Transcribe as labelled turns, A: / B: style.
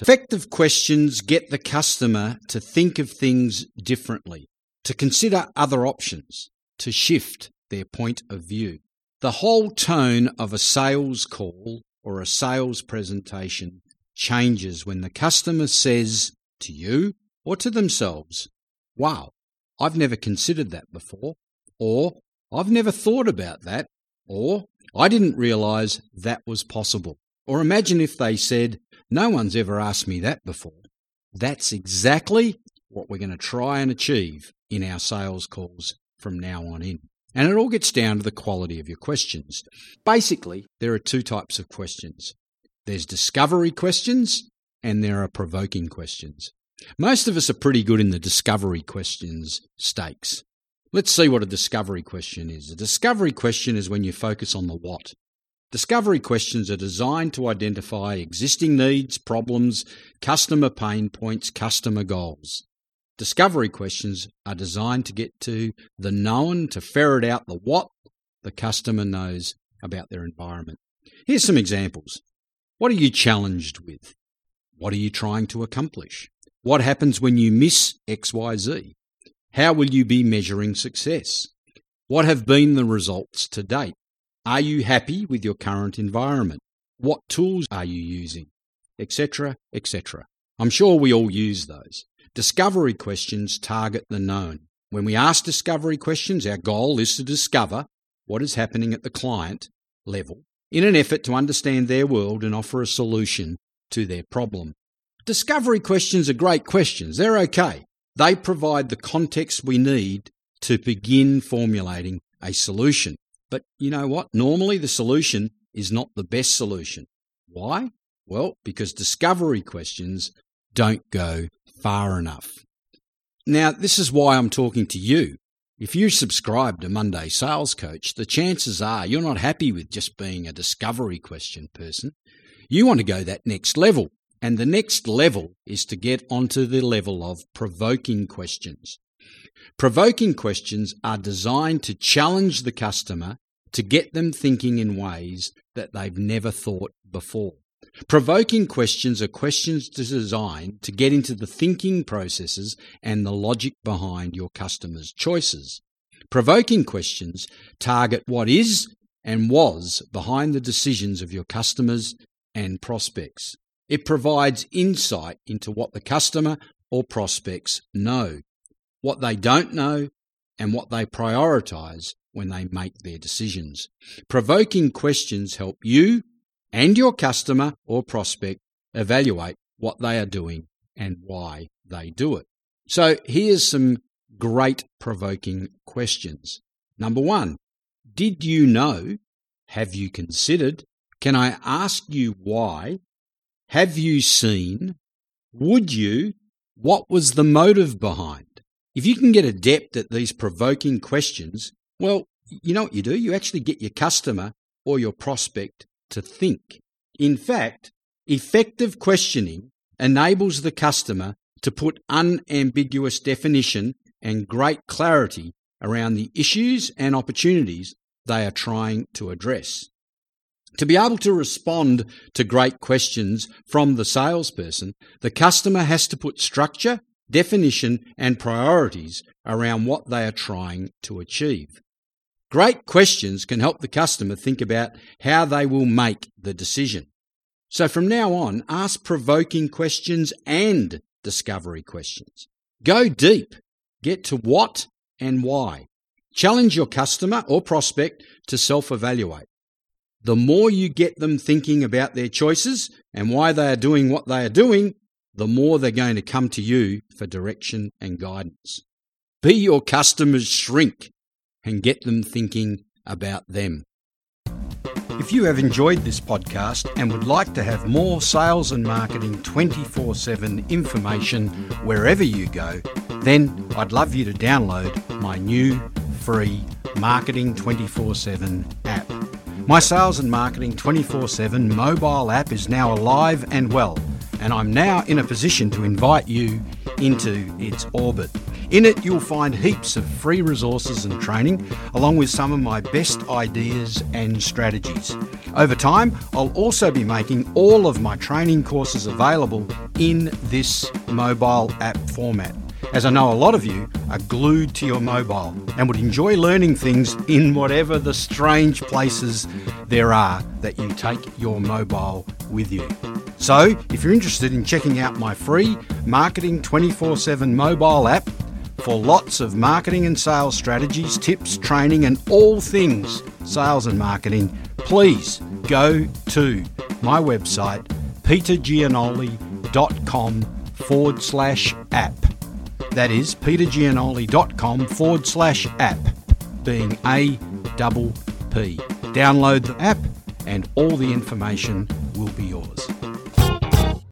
A: Effective questions get the customer to think of things differently, to consider other options, to shift their point of view. The whole tone of a sales call or a sales presentation changes when the customer says to you or to themselves, Wow, I've never considered that before, or I've never thought about that, or I didn't realise that was possible. Or imagine if they said, No one's ever asked me that before. That's exactly what we're going to try and achieve in our sales calls from now on in. And it all gets down to the quality of your questions. Basically, there are two types of questions there's discovery questions and there are provoking questions. Most of us are pretty good in the discovery questions stakes. Let's see what a discovery question is. A discovery question is when you focus on the what. Discovery questions are designed to identify existing needs, problems, customer pain points, customer goals. Discovery questions are designed to get to the known, to ferret out the what the customer knows about their environment. Here's some examples. What are you challenged with? What are you trying to accomplish? What happens when you miss XYZ? How will you be measuring success? What have been the results to date? Are you happy with your current environment? What tools are you using? Etc., etc. I'm sure we all use those. Discovery questions target the known. When we ask discovery questions, our goal is to discover what is happening at the client level in an effort to understand their world and offer a solution to their problem. Discovery questions are great questions. They're okay. They provide the context we need to begin formulating a solution. But you know what? Normally the solution is not the best solution. Why? Well, because discovery questions don't go far enough. Now, this is why I'm talking to you. If you subscribe to Monday Sales Coach, the chances are you're not happy with just being a discovery question person. You want to go that next level. And the next level is to get onto the level of provoking questions. Provoking questions are designed to challenge the customer to get them thinking in ways that they've never thought before. Provoking questions are questions designed to get into the thinking processes and the logic behind your customer's choices. Provoking questions target what is and was behind the decisions of your customers and prospects. It provides insight into what the customer or prospects know, what they don't know, and what they prioritize when they make their decisions. Provoking questions help you and your customer or prospect evaluate what they are doing and why they do it. So here's some great provoking questions. Number one, did you know? Have you considered? Can I ask you why? Have you seen? Would you? What was the motive behind? If you can get adept at these provoking questions, well, you know what you do? You actually get your customer or your prospect to think. In fact, effective questioning enables the customer to put unambiguous definition and great clarity around the issues and opportunities they are trying to address. To be able to respond to great questions from the salesperson, the customer has to put structure, definition, and priorities around what they are trying to achieve. Great questions can help the customer think about how they will make the decision. So from now on, ask provoking questions and discovery questions. Go deep. Get to what and why. Challenge your customer or prospect to self evaluate. The more you get them thinking about their choices and why they are doing what they are doing, the more they're going to come to you for direction and guidance. Be your customer's shrink and get them thinking about them. If you have enjoyed this podcast and would like to have more sales and marketing 24 7 information wherever you go, then I'd love you to download my new free Marketing 24 7 app. My Sales and Marketing 24 7 mobile app is now alive and well, and I'm now in a position to invite you into its orbit. In it, you'll find heaps of free resources and training, along with some of my best ideas and strategies. Over time, I'll also be making all of my training courses available in this mobile app format, as I know a lot of you are glued to your mobile and would enjoy learning things in whatever the strange places there are that you take your mobile with you. So, if you're interested in checking out my free Marketing 24 7 mobile app, for lots of marketing and sales strategies, tips, training, and all things sales and marketing, please go to my website, petergianoli.com forward slash app. That is petergianoli.com forward slash app, being A double P. Download the app and all the information will be yours.